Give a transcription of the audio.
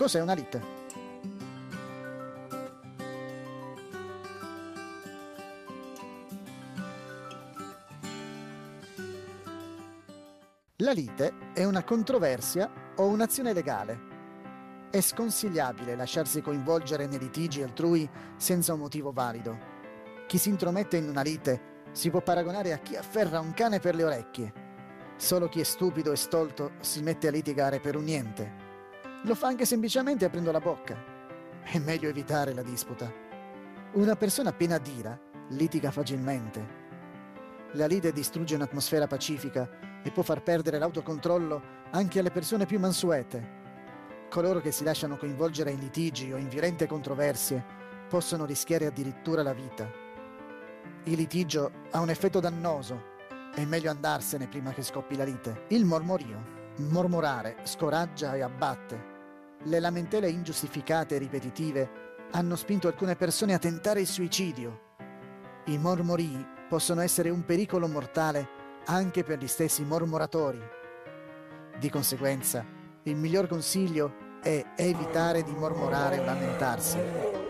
Cos'è una lite? La lite è una controversia o un'azione legale. È sconsigliabile lasciarsi coinvolgere nei litigi altrui senza un motivo valido. Chi si intromette in una lite si può paragonare a chi afferra un cane per le orecchie. Solo chi è stupido e stolto si mette a litigare per un niente. Lo fa anche semplicemente aprendo la bocca. È meglio evitare la disputa. Una persona piena d'ira litiga facilmente. La lite distrugge un'atmosfera pacifica e può far perdere l'autocontrollo anche alle persone più mansuete. Coloro che si lasciano coinvolgere in litigi o in violente controversie possono rischiare addirittura la vita. Il litigio ha un effetto dannoso. È meglio andarsene prima che scoppi la lite. Il mormorio. Mormorare scoraggia e abbatte. Le lamentele ingiustificate e ripetitive hanno spinto alcune persone a tentare il suicidio. I mormorii possono essere un pericolo mortale anche per gli stessi mormoratori. Di conseguenza, il miglior consiglio è evitare di mormorare o lamentarsi.